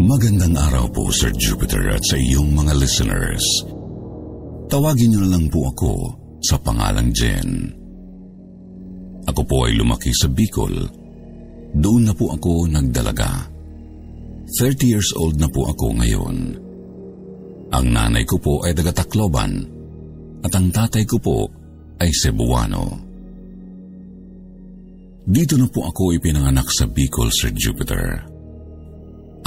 Magandang araw po Sir Jupiter at sa iyong mga listeners. Tawagin niyo na lang po ako sa pangalang Jen. Ako po ay lumaki sa Bicol. Doon na po ako nagdalaga. 30 years old na po ako ngayon. Ang nanay ko po ay taga Tacloban at ang tatay ko po ay Cebuano. Dito na po ako ipinanganak sa Bicol, Sir Jupiter.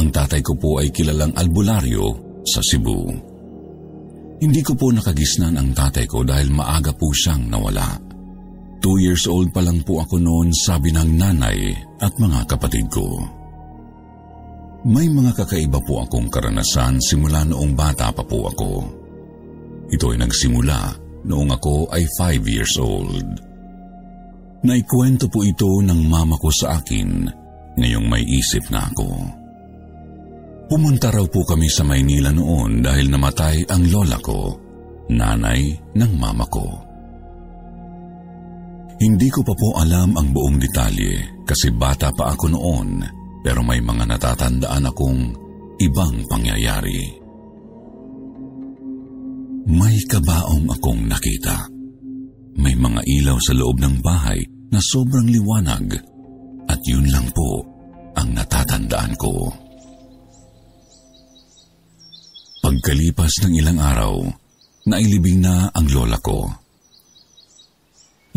Ang tatay ko po ay kilalang albularyo sa Cebu. Hindi ko po nakagisnan ang tatay ko dahil maaga po siyang nawala. Two years old pa lang po ako noon sabi ng nanay at mga kapatid ko. May mga kakaiba po akong karanasan simula noong bata pa po ako. Ito ay nagsimula noong ako ay five years old. Naikwento po ito ng mama ko sa akin ngayong may isip na ako. Pumunta raw po kami sa Maynila noon dahil namatay ang lola ko, nanay ng mama ko. Hindi ko pa po alam ang buong detalye kasi bata pa ako noon pero may mga natatandaan akong ibang pangyayari. May kabaong akong nakita. May mga ilaw sa loob ng bahay na sobrang liwanag at yun lang po ang natatandaan ko. Pagkalipas ng ilang araw, nailibing na ang lola ko.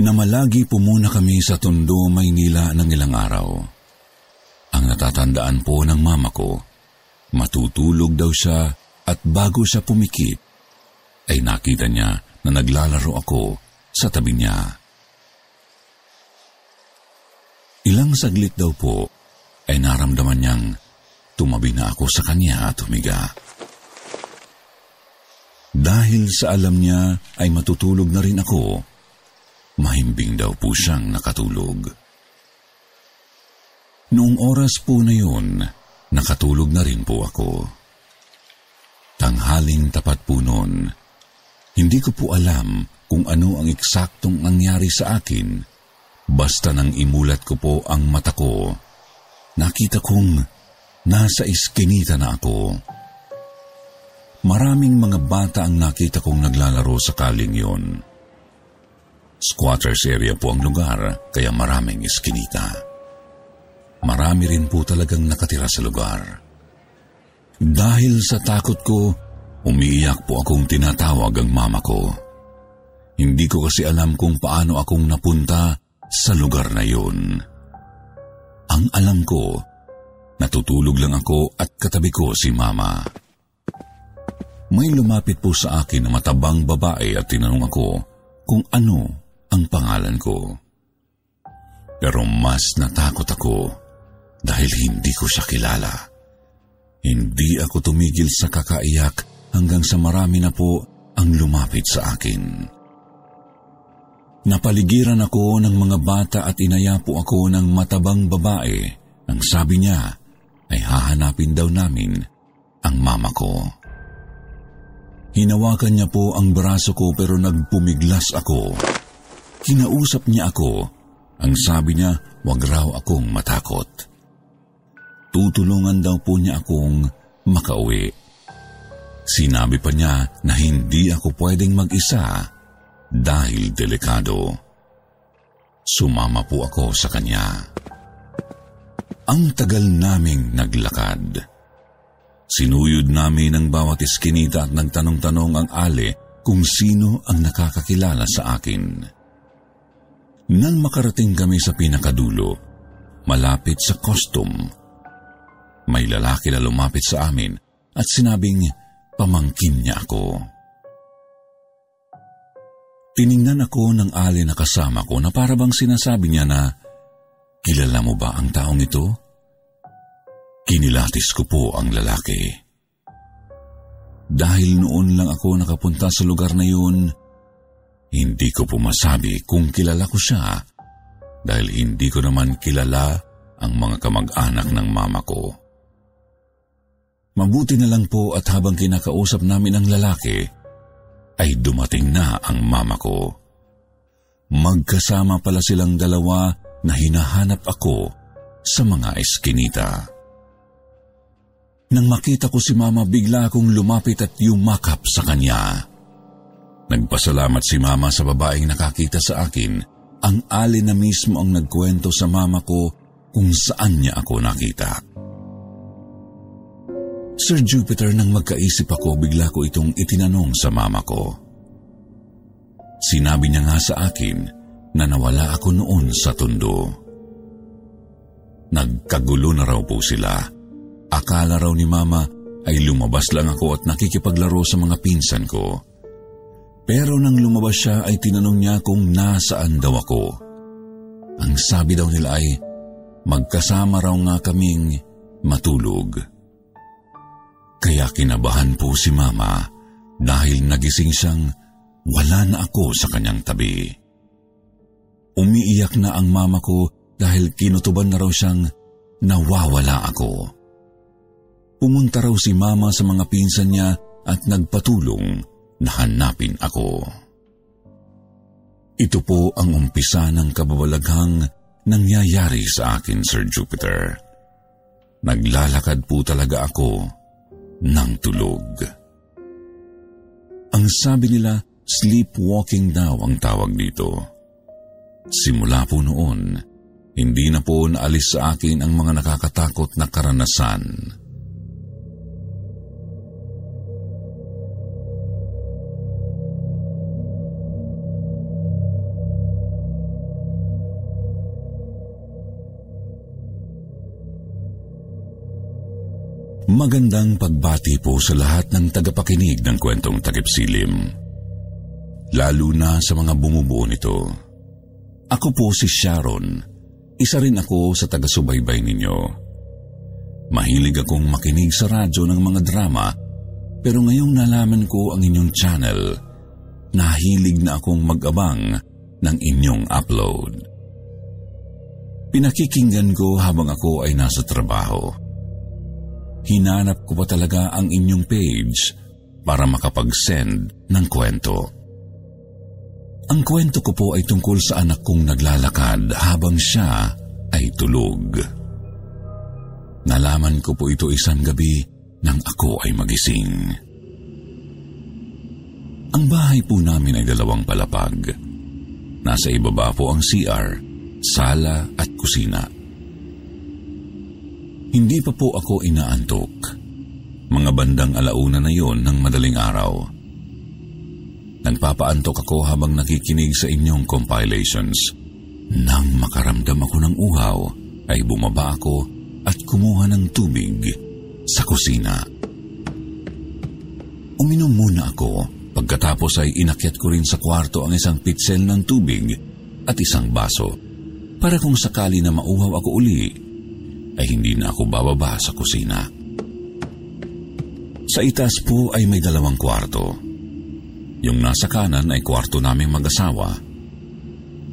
Namalagi po muna kami sa Tondo, Maynila ng ilang araw. Ang natatandaan po ng mama ko, matutulog daw siya at bago siya pumikit, ay nakita niya na naglalaro ako sa tabi niya. Ilang saglit daw po ay naramdaman niyang tumabi na ako sa kanya at humiga. Dahil sa alam niya ay matutulog na rin ako, mahimbing daw po siyang nakatulog. Noong oras po na yun, nakatulog na rin po ako. Tanghaling tapat po noon, hindi ko po alam kung ano ang eksaktong nangyari sa akin, basta nang imulat ko po ang mata ko, nakita kong nasa iskinita na ako. Maraming mga bata ang nakita kong naglalaro sa kaling yon. Squatters area po ang lugar, kaya maraming iskinita. Marami rin po talagang nakatira sa lugar. Dahil sa takot ko, umiiyak po akong tinatawag ang mama ko. Hindi ko kasi alam kung paano akong napunta sa lugar na yun. Ang alam ko, natutulog lang ako at katabi ko si mama. May lumapit po sa akin na matabang babae at tinanong ako kung ano ang pangalan ko. Pero mas natakot ako dahil hindi ko siya kilala. Hindi ako tumigil sa kakaiyak hanggang sa marami na po ang lumapit sa akin. Napaligiran ako ng mga bata at inaya po ako ng matabang babae. Ang sabi niya ay hahanapin daw namin ang mama ko. Hinawakan niya po ang braso ko pero nagpumiglas ako. Kinausap niya ako. Ang sabi niya, wag raw akong matakot. Tutulungan daw po niya akong makauwi. Sinabi pa niya na hindi ako pwedeng mag-isa dahil delikado. Sumama po ako sa kanya. Ang tagal naming naglakad. Sinuyod namin ang bawat iskinita at nagtanong-tanong ang ale kung sino ang nakakakilala sa akin. Nang makarating kami sa pinakadulo, malapit sa custom, may lalaki na lumapit sa amin at sinabing pamangkin niya ako. Tiningnan ako ng ali na kasama ko na parabang sinasabi niya na, Kilala mo ba ang taong ito? Kinilatis ko po ang lalaki. Dahil noon lang ako nakapunta sa lugar na yun, hindi ko po masabi kung kilala ko siya dahil hindi ko naman kilala ang mga kamag-anak ng mama ko. Mabuti na lang po at habang kinakausap namin ang lalaki, ay dumating na ang mama ko. Magkasama pala silang dalawa na hinahanap ako sa mga eskinita. Nang makita ko si mama, bigla akong lumapit at yumakap sa kanya. Nagpasalamat si mama sa babaeng nakakita sa akin. Ang ali na mismo ang nagkwento sa mama ko kung saan niya ako nakita. Sir Jupiter, nang magkaisip ako, bigla ko itong itinanong sa mama ko. Sinabi niya nga sa akin na nawala ako noon sa tundo. Nagkagulo na raw po sila. Akala raw ni mama ay lumabas lang ako at nakikipaglaro sa mga pinsan ko. Pero nang lumabas siya ay tinanong niya kung nasaan daw ako. Ang sabi daw nila ay magkasama raw nga kaming matulog. Kaya kinabahan po si Mama dahil nagising siyang wala na ako sa kanyang tabi. Umiiyak na ang mama ko dahil kinutuban na raw siyang nawawala ako. Pumunta raw si mama sa mga pinsan niya at nagpatulong na hanapin ako. Ito po ang umpisa ng kababalaghang nangyayari sa akin, Sir Jupiter. Naglalakad po talaga ako ng tulog. Ang sabi nila, sleepwalking daw ang tawag dito. Simula po noon, hindi na po naalis sa akin ang mga nakakatakot na karanasan. Magandang pagbati po sa lahat ng tagapakinig ng kwentong takipsilim. Lalo na sa mga bumubuo nito. Ako po si Sharon. Isa rin ako sa taga-subaybay ninyo. Mahilig akong makinig sa radyo ng mga drama pero ngayong nalaman ko ang inyong channel, nahilig na akong mag-abang ng inyong upload. Pinakikinggan ko habang ako ay nasa trabaho hinanap ko pa talaga ang inyong page para makapag-send ng kwento. Ang kwento ko po ay tungkol sa anak kong naglalakad habang siya ay tulog. Nalaman ko po ito isang gabi nang ako ay magising. Ang bahay po namin ay dalawang palapag. Nasa ibaba po ang CR, sala at kusina. Hindi pa po ako inaantok. Mga bandang alauna na yon ng madaling araw. Nagpapaantok ako habang nakikinig sa inyong compilations. Nang makaramdam ako ng uhaw, ay bumaba ako at kumuha ng tubig sa kusina. Uminom muna ako pagkatapos ay inakyat ko rin sa kwarto ang isang pitsel ng tubig at isang baso para kung sakali na mauhaw ako uli ay hindi na ako bababa sa kusina. Sa itaas po ay may dalawang kwarto. Yung nasa kanan ay kwarto naming mag-asawa.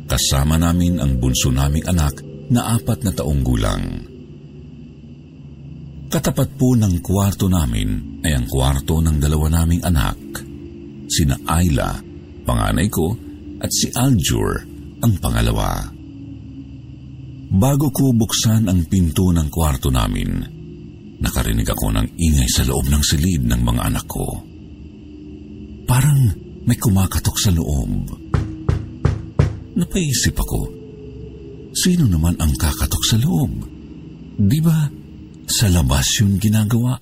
Kasama namin ang bunso naming anak na apat na taong gulang. Katapat po ng kwarto namin ay ang kwarto ng dalawa naming anak, sina Ayla, panganay ko, at si Aljur, ang pangalawa. Bago ko buksan ang pinto ng kwarto namin, nakarinig ako ng ingay sa loob ng silid ng mga anak ko. Parang may kumakatok sa loob. Napaisip ako, sino naman ang kakatok sa loob? Di ba sa labas yun ginagawa?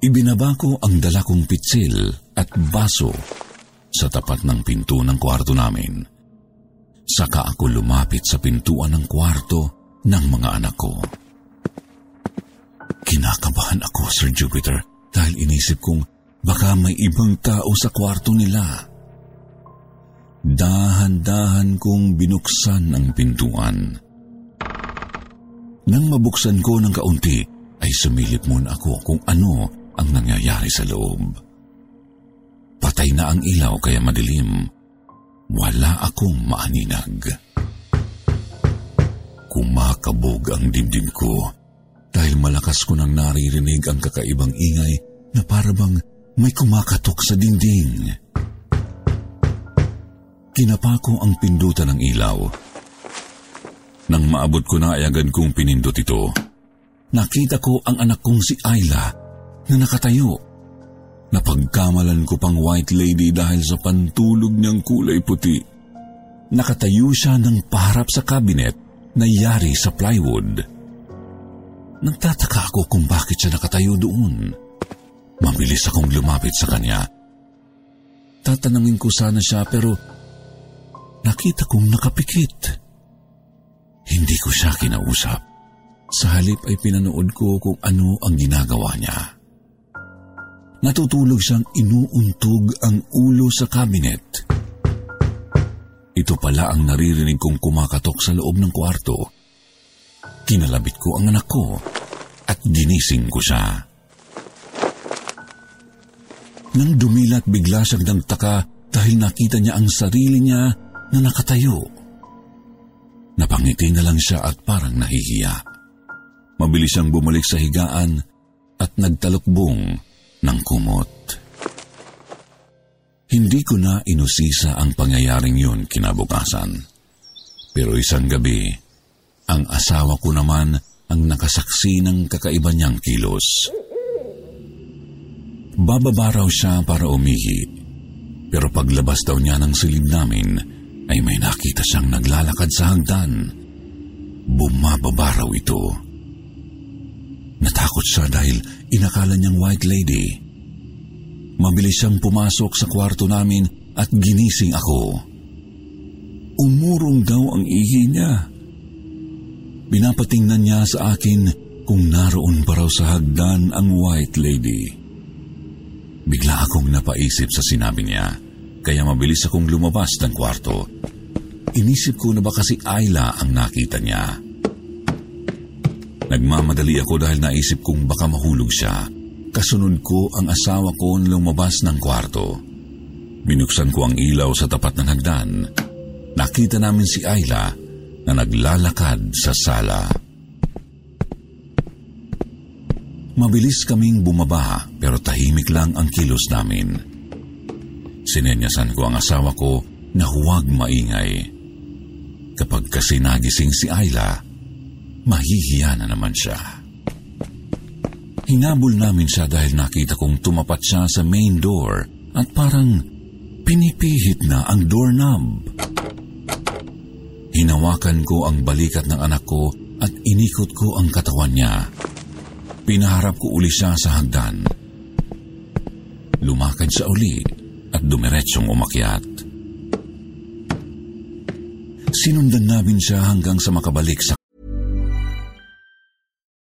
Ibinaba ko ang dala kong pitsil at baso sa tapat ng pinto ng kwarto namin. Saka ako lumapit sa pintuan ng kwarto ng mga anak ko. Kinakabahan ako, Sir Jupiter, dahil inisip kong baka may ibang tao sa kwarto nila. Dahan-dahan kong binuksan ang pintuan. Nang mabuksan ko ng kaunti, ay sumilip muna ako kung ano ang nangyayari sa loob. Patay na ang ilaw kaya madilim. Wala akong maaninag. Kumakabog ang dibdib ko dahil malakas ko nang naririnig ang kakaibang ingay na parabang may kumakatok sa dingding. Kinapa ko ang pindutan ng ilaw. Nang maabot ko na ay agad kong pinindot ito. Nakita ko ang anak kong si Ayla na nakatayo. Napagkamalan ko pang white lady dahil sa pantulog niyang kulay puti. Nakatayo siya ng paharap sa cabinet na yari sa plywood. Nagtataka ako kung bakit siya nakatayo doon. Mabilis akong lumapit sa kanya. Tatanungin ko sana siya pero nakita kong nakapikit. Hindi ko siya kinausap. Sa halip ay pinanood ko kung ano ang ginagawa niya. Natutulog siyang inuuntog ang ulo sa kabinet. Ito pala ang naririnig kong kumakatok sa loob ng kwarto. Kinalabit ko ang anak ko at ginising ko siya. Nang dumilat bigla siyang nagtaka dahil nakita niya ang sarili niya na nakatayo. Napangiti na lang siya at parang nahihiya. Mabilis siyang bumalik sa higaan at nagtalukbong ng kumot. Hindi ko na inusisa ang pangyayaring yun kinabukasan. Pero isang gabi, ang asawa ko naman ang nakasaksi ng kakaiba niyang kilos. Bababa raw siya para umihi. Pero paglabas daw niya ng silid namin, ay may nakita siyang naglalakad sa hagdan. Bumababa raw ito. Natakot siya dahil inakala niyang white lady. Mabilis siyang pumasok sa kwarto namin at ginising ako. Umurong daw ang ihi niya. Binapatingnan niya sa akin kung naroon pa raw sa hagdan ang white lady. Bigla akong napaisip sa sinabi niya, kaya mabilis akong lumabas ng kwarto. Inisip ko na baka si Ayla ang nakita niya. Nagmamadali ako dahil naisip kong baka mahulog siya. Kasunod ko ang asawa ko na lumabas ng kwarto. Binuksan ko ang ilaw sa tapat ng hagdan. Nakita namin si Ayla na naglalakad sa sala. Mabilis kaming bumaba pero tahimik lang ang kilos namin. Sinenyasan ko ang asawa ko na huwag maingay. Kapag kasi nagising si Ayla, mahihiya na naman siya. Hinabol namin siya dahil nakita kong tumapat siya sa main door at parang pinipihit na ang doorknob. Hinawakan ko ang balikat ng anak ko at inikot ko ang katawan niya. Pinaharap ko uli siya sa hagdan. Lumakad siya uli at dumiretsong umakyat. Sinundan namin siya hanggang sa makabalik sa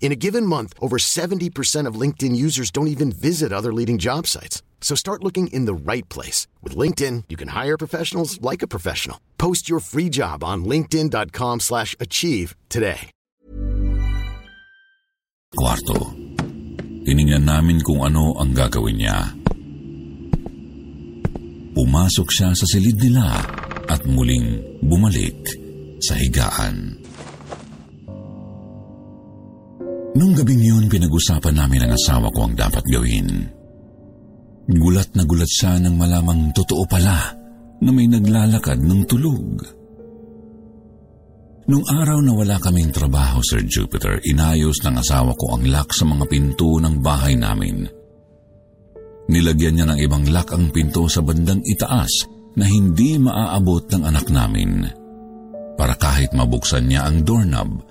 In a given month, over 70% of LinkedIn users don't even visit other leading job sites. So start looking in the right place. With LinkedIn, you can hire professionals like a professional. Post your free job on linkedin.com slash achieve today. Kwarto. Tiningnan namin kung ano ang gagawin niya. Pumasok siya sa silid nila at muling bumalik sa higaan. Nung gabing yun, pinag-usapan namin ang asawa ko ang dapat gawin. Gulat na gulat siya nang malamang totoo pala na may naglalakad ng tulog. Nung araw na wala kaming trabaho, Sir Jupiter, inayos ng asawa ko ang lock sa mga pinto ng bahay namin. Nilagyan niya ng ibang lock ang pinto sa bandang itaas na hindi maaabot ng anak namin. Para kahit mabuksan niya ang doorknob,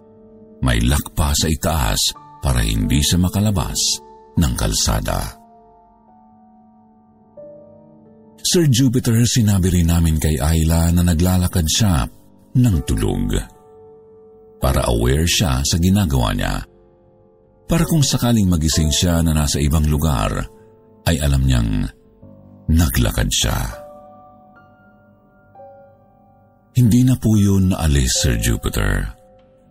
may lock pa sa itaas para hindi siya makalabas ng kalsada. Sir Jupiter, sinabi rin namin kay Ayla na naglalakad siya ng tulog. Para aware siya sa ginagawa niya. Para kung sakaling magising siya na nasa ibang lugar, ay alam niyang naglakad siya. Hindi na po yun naalis, Sir Jupiter.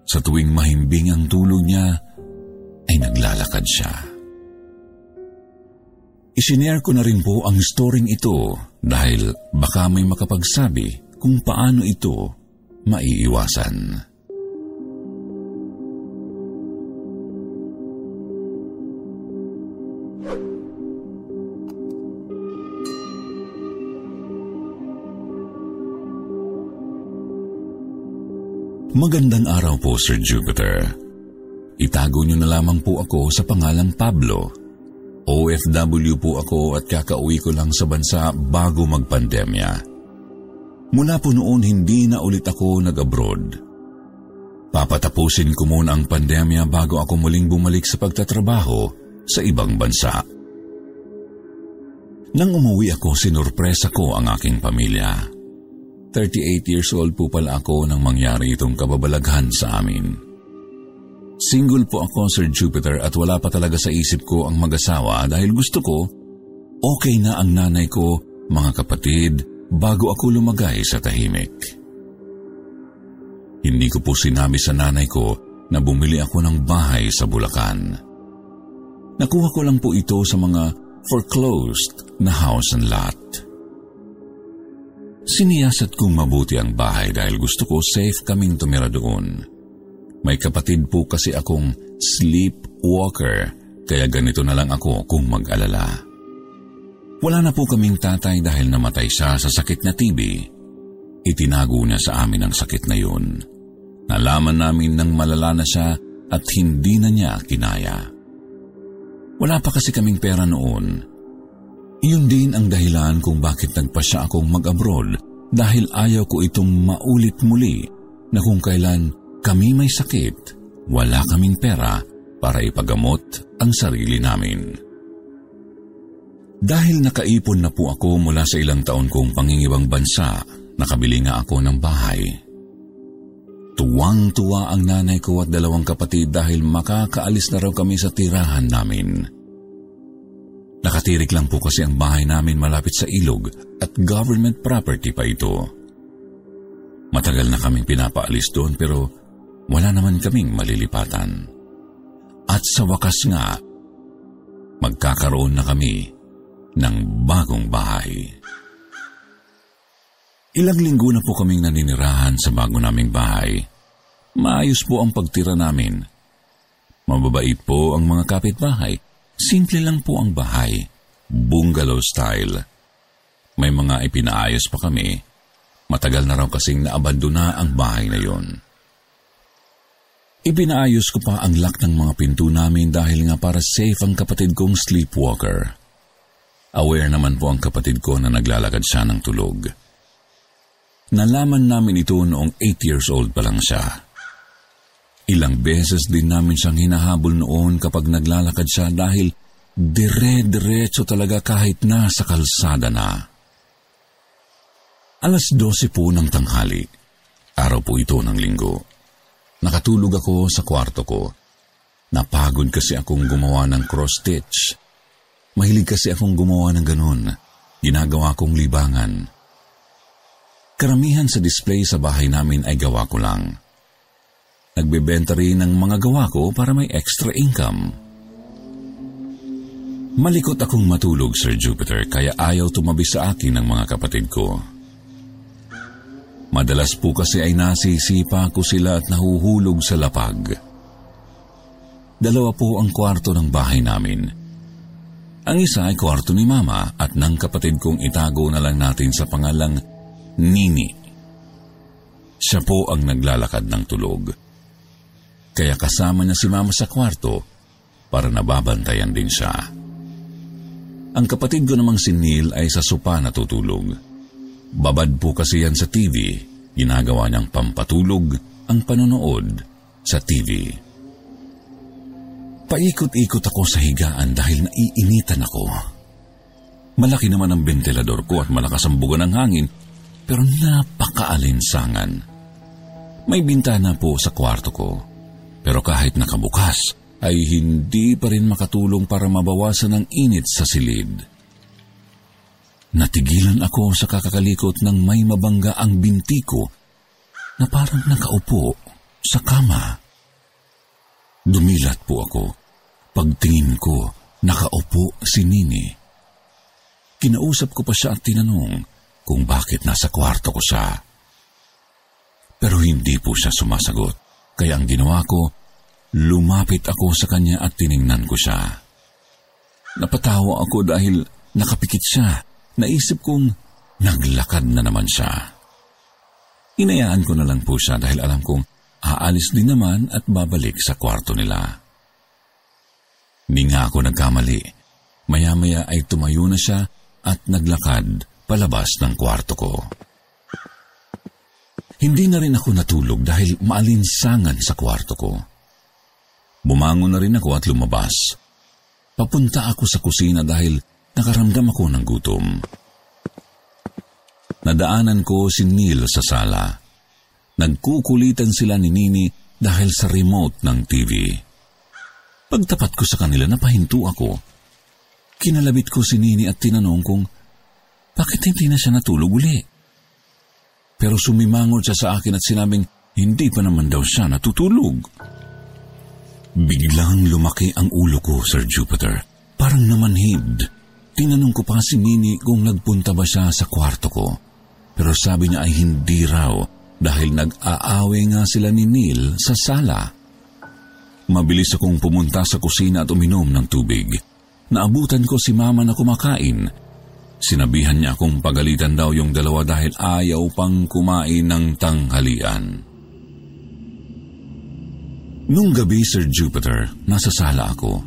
Sa tuwing mahimbing ang tulog niya, ay naglalakad siya. Isinare ko na rin po ang storing ito dahil baka may makapagsabi kung paano ito maiiwasan. Magandang araw po, Sir Jupiter. Itago niyo na lamang po ako sa pangalang Pablo. OFW po ako at kakauwi ko lang sa bansa bago magpandemya. Mula po noon hindi na ulit ako nag-abroad. Papatapusin ko muna ang pandemya bago ako muling bumalik sa pagtatrabaho sa ibang bansa. Nang umuwi ako, sinurpresa ko ang aking pamilya. 38 years old po pala ako nang mangyari itong kababalaghan sa amin. Single po ako, Sir Jupiter, at wala pa talaga sa isip ko ang mag-asawa dahil gusto ko, okay na ang nanay ko, mga kapatid, bago ako lumagay sa tahimik. Hindi ko po sinabi sa nanay ko na bumili ako ng bahay sa Bulacan. Nakuha ko lang po ito sa mga foreclosed na house and lot. Siniyasat kong mabuti ang bahay dahil gusto ko safe kaming tumira doon. May kapatid po kasi akong sleepwalker kaya ganito na lang ako kung mag-alala. Wala na po kaming tatay dahil namatay siya sa sakit na TB. Itinago niya sa amin ang sakit na yun. Nalaman namin nang malala na siya at hindi na niya kinaya. Wala pa kasi kaming pera noon iyon din ang dahilan kung bakit nagpasya akong mag-abroad dahil ayaw ko itong maulit muli na kung kailan kami may sakit, wala kaming pera para ipagamot ang sarili namin. Dahil nakaipon na po ako mula sa ilang taon kong pangingibang bansa, nakabili nga ako ng bahay. Tuwang-tuwa ang nanay ko at dalawang kapatid dahil makakaalis na raw kami sa tirahan namin. Nakatirik lang po kasi ang bahay namin malapit sa ilog at government property pa ito. Matagal na kaming pinapaalis doon pero wala naman kaming malilipatan. At sa wakas nga, magkakaroon na kami ng bagong bahay. Ilang linggo na po kaming naninirahan sa bago naming bahay. Maayos po ang pagtira namin. Mababait po ang mga kapitbahay Simple lang po ang bahay. bungalow style. May mga ipinaayos pa kami. Matagal na raw kasing naabandona ang bahay na yon. Ipinaayos ko pa ang lock ng mga pinto namin dahil nga para safe ang kapatid kong sleepwalker. Aware naman po ang kapatid ko na naglalakad siya ng tulog. Nalaman namin ito noong 8 years old pa lang siya. Ilang beses din namin siyang hinahabol noon kapag naglalakad siya dahil dire-diretso talaga kahit na sa kalsada na. Alas 12 po ng tanghali. Araw po ito ng linggo. Nakatulog ako sa kwarto ko. Napagod kasi akong gumawa ng cross-stitch. Mahilig kasi akong gumawa ng ganun. Ginagawa kong libangan. Karamihan sa display sa bahay namin ay gawa ko lang. Nagbebenta rin ng mga gawa ko para may extra income. Malikot akong matulog, Sir Jupiter, kaya ayaw tumabi sa akin ng mga kapatid ko. Madalas po kasi ay nasisipa ko sila at nahuhulog sa lapag. Dalawa po ang kwarto ng bahay namin. Ang isa ay kwarto ni Mama at ng kapatid kong itago na lang natin sa pangalang Nini. Siya po ang naglalakad ng tulog. Kaya kasama niya si mama sa kwarto para nababantayan din siya. Ang kapatid ko namang si Neil ay sa sopa natutulog. Babad po kasi yan sa TV, ginagawa niyang pampatulog ang panonood sa TV. Paikot-ikot ako sa higaan dahil naiinitan ako. Malaki naman ang ventilador ko at malakas ang buga ng hangin pero napakaalinsangan. May bintana po sa kwarto ko, pero kahit nakabukas, ay hindi pa rin makatulong para mabawasan ang init sa silid. Natigilan ako sa kakakalikot ng may mabangga ang binti ko na parang nakaupo sa kama. Dumilat po ako. Pagtingin ko, nakaupo si Nini. Kinausap ko pa siya at tinanong, kung bakit nasa kwarto ko siya. Pero hindi po siya sumasagot, kaya ang ginawa ko, lumapit ako sa kanya at tiningnan ko siya. Napatawa ako dahil nakapikit siya. Naisip kong naglakad na naman siya. Inayaan ko na lang po siya dahil alam kong aalis din naman at babalik sa kwarto nila. Ni nga ako nagkamali. Maya-maya ay tumayo na siya at naglakad palabas ng kwarto ko. Hindi na rin ako natulog dahil maalinsangan sa kwarto ko. Bumangon na rin ako at lumabas. Papunta ako sa kusina dahil nakaramdam ako ng gutom. Nadaanan ko si Neil sa sala. Nagkukulitan sila ni Nini dahil sa remote ng TV. Pagtapat ko sa kanila, napahinto ako. Kinalabit ko si Nini at tinanong kung bakit hindi na siya natulog uli? Pero sumimangod siya sa akin at sinabing hindi pa naman daw siya natutulog. Biglang lumaki ang ulo ko, Sir Jupiter. Parang namanhid. Tinanong ko pa si Nini kung nagpunta ba siya sa kwarto ko. Pero sabi niya ay hindi raw dahil nag-aaway nga sila ni Neil sa sala. Mabilis akong pumunta sa kusina at uminom ng tubig. Naabutan ko si mama na kumakain Sinabihan niya akong pagalitan daw yung dalawa dahil ayaw pang kumain ng tanghalian. Nung gabi, Sir Jupiter, nasa sala ako.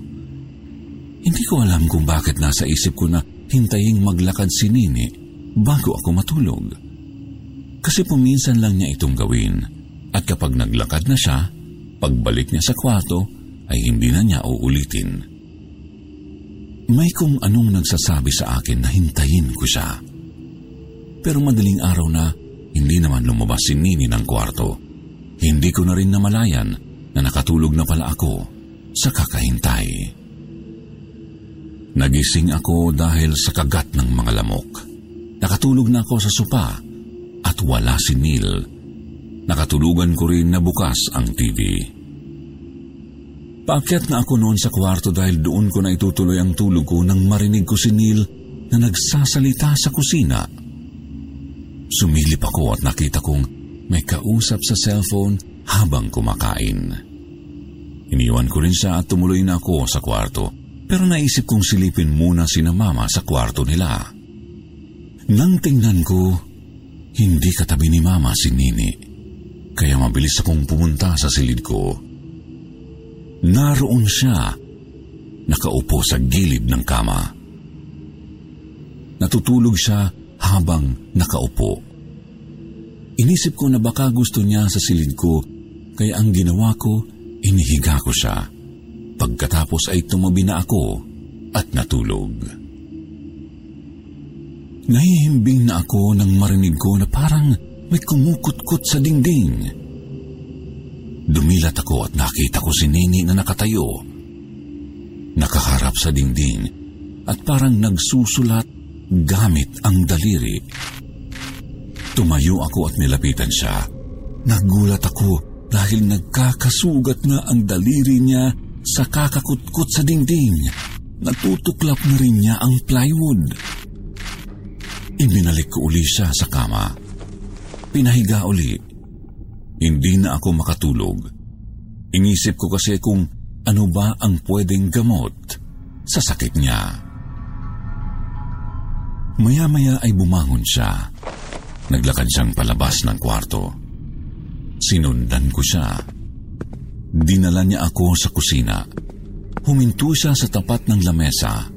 Hindi ko alam kung bakit nasa isip ko na hintaying maglakad si Nini bago ako matulog. Kasi puminsan lang niya itong gawin at kapag naglakad na siya, pagbalik niya sa kwarto ay hindi na niya uulitin. May kung anong nagsasabi sa akin na hintayin ko siya. Pero madaling araw na, hindi naman lumabas si Nini ng kwarto. Hindi ko na rin namalayan na nakatulog na pala ako sa kakahintay. Nagising ako dahil sa kagat ng mga lamok. Nakatulog na ako sa sopa at wala si Neil. Nakatulugan ko rin na bukas ang TV. Paakyat na ako noon sa kwarto dahil doon ko na itutuloy ang tulog ko nang marinig ko si Neil na nagsasalita sa kusina. Sumilip ako at nakita kong may kausap sa cellphone habang kumakain. Iniwan ko rin siya at tumuloy na ako sa kwarto. Pero naisip kong silipin muna si na mama sa kwarto nila. Nang tingnan ko, hindi katabi ni mama si Nini. Kaya mabilis akong pumunta sa silid ko. Naroon siya, nakaupo sa gilid ng kama. Natutulog siya habang nakaupo. Inisip ko na baka gusto niya sa silid ko, kaya ang ginawa ko, inihiga ko siya. Pagkatapos ay tumabi na ako at natulog. Nahihimbing na ako nang marinig ko na parang may kumukutkot sa dingding. Dumilat ako at nakita ko si Nini na nakatayo. Nakaharap sa dingding at parang nagsusulat gamit ang daliri. Tumayo ako at nilapitan siya. Nagulat ako dahil nagkakasugat na ang daliri niya sa kakakutkot sa dingding. Natutuklap na rin niya ang plywood. Ibinalik ko uli siya sa kama. Pinahiga uli. Hindi na ako makatulog. Inisip ko kasi kung ano ba ang pwedeng gamot sa sakit niya. Maya-maya ay bumangon siya. Naglakad siyang palabas ng kwarto. Sinundan ko siya. Dinala niya ako sa kusina. Huminto siya sa tapat ng lamesa.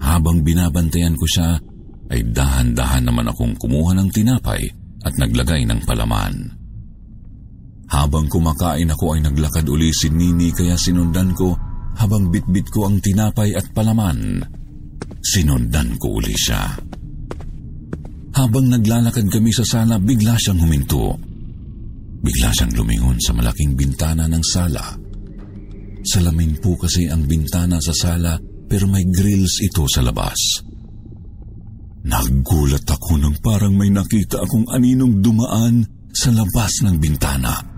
Habang binabantayan ko siya, ay dahan-dahan naman akong kumuha ng tinapay at naglagay ng palaman. Habang kumakain ako ay naglakad uli si Nini kaya sinundan ko habang bitbit ko ang tinapay at palaman. Sinundan ko uli siya. Habang naglalakad kami sa sala, bigla siyang huminto. Bigla siyang lumingon sa malaking bintana ng sala. Salamin po kasi ang bintana sa sala pero may grills ito sa labas. Nagulat ako nang parang may nakita akong aninong dumaan sa labas ng bintana.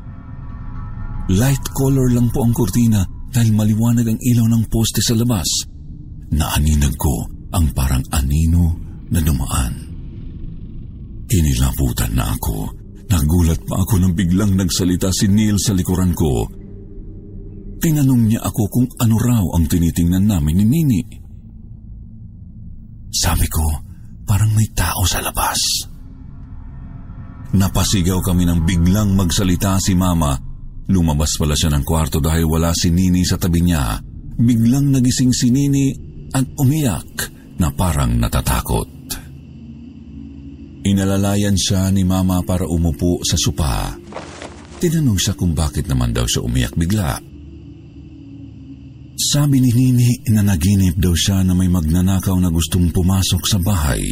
Light color lang po ang kurtina dahil maliwanag ang ilaw ng poste sa labas. Naaninag ko ang parang anino na dumaan. Kinilabutan na ako. Nagulat pa ako nang biglang nagsalita si Neil sa likuran ko. Tinanong niya ako kung ano raw ang tinitingnan namin ni Nini. Sabi ko, parang may tao sa labas. Napasigaw kami nang biglang magsalita si Mama. Lumabas pala siya ng kwarto dahil wala si Nini sa tabi niya. Biglang nagising si Nini at umiyak na parang natatakot. Inalalayan siya ni mama para umupo sa sopa. Tinanong siya kung bakit naman daw siya umiyak bigla. Sabi ni Nini na naginip daw siya na may magnanakaw na gustong pumasok sa bahay.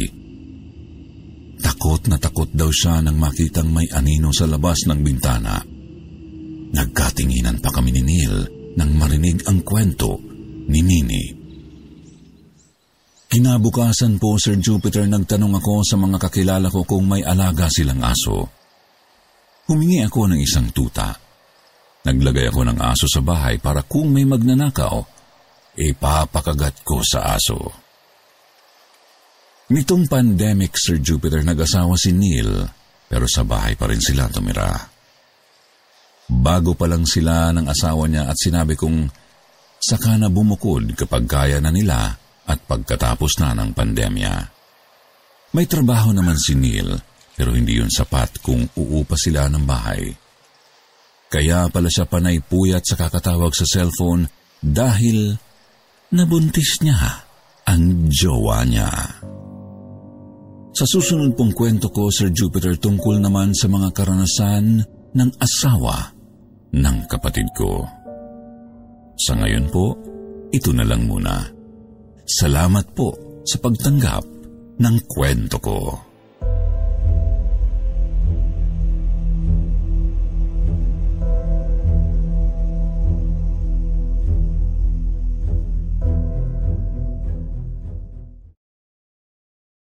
Takot na takot daw siya nang makitang may anino sa labas ng bintana. Nagkatinginan pa kami ni Neil nang marinig ang kwento ni Nini. Kinabukasan po, Sir Jupiter, nagtanong ako sa mga kakilala ko kung may alaga silang aso. Humingi ako ng isang tuta. Naglagay ako ng aso sa bahay para kung may magnanakaw, ipapakagat ko sa aso. Nitong pandemic, Sir Jupiter, nag-asawa si Neil, pero sa bahay pa rin sila tumira. Bago pa lang sila ng asawa niya at sinabi kong saka na bumukod kapag kaya na nila at pagkatapos na ng pandemya. May trabaho naman si Neil pero hindi yun sapat kung uupa sila ng bahay. Kaya pala siya panay puyat sa kakatawag sa cellphone dahil nabuntis niya ang jowa niya. Sa susunod pong kwento ko, Sir Jupiter, tungkol naman sa mga karanasan ng asawa ng kapatid ko. Sa ngayon po, ito na lang muna. Salamat po sa pagtanggap ng kwento ko.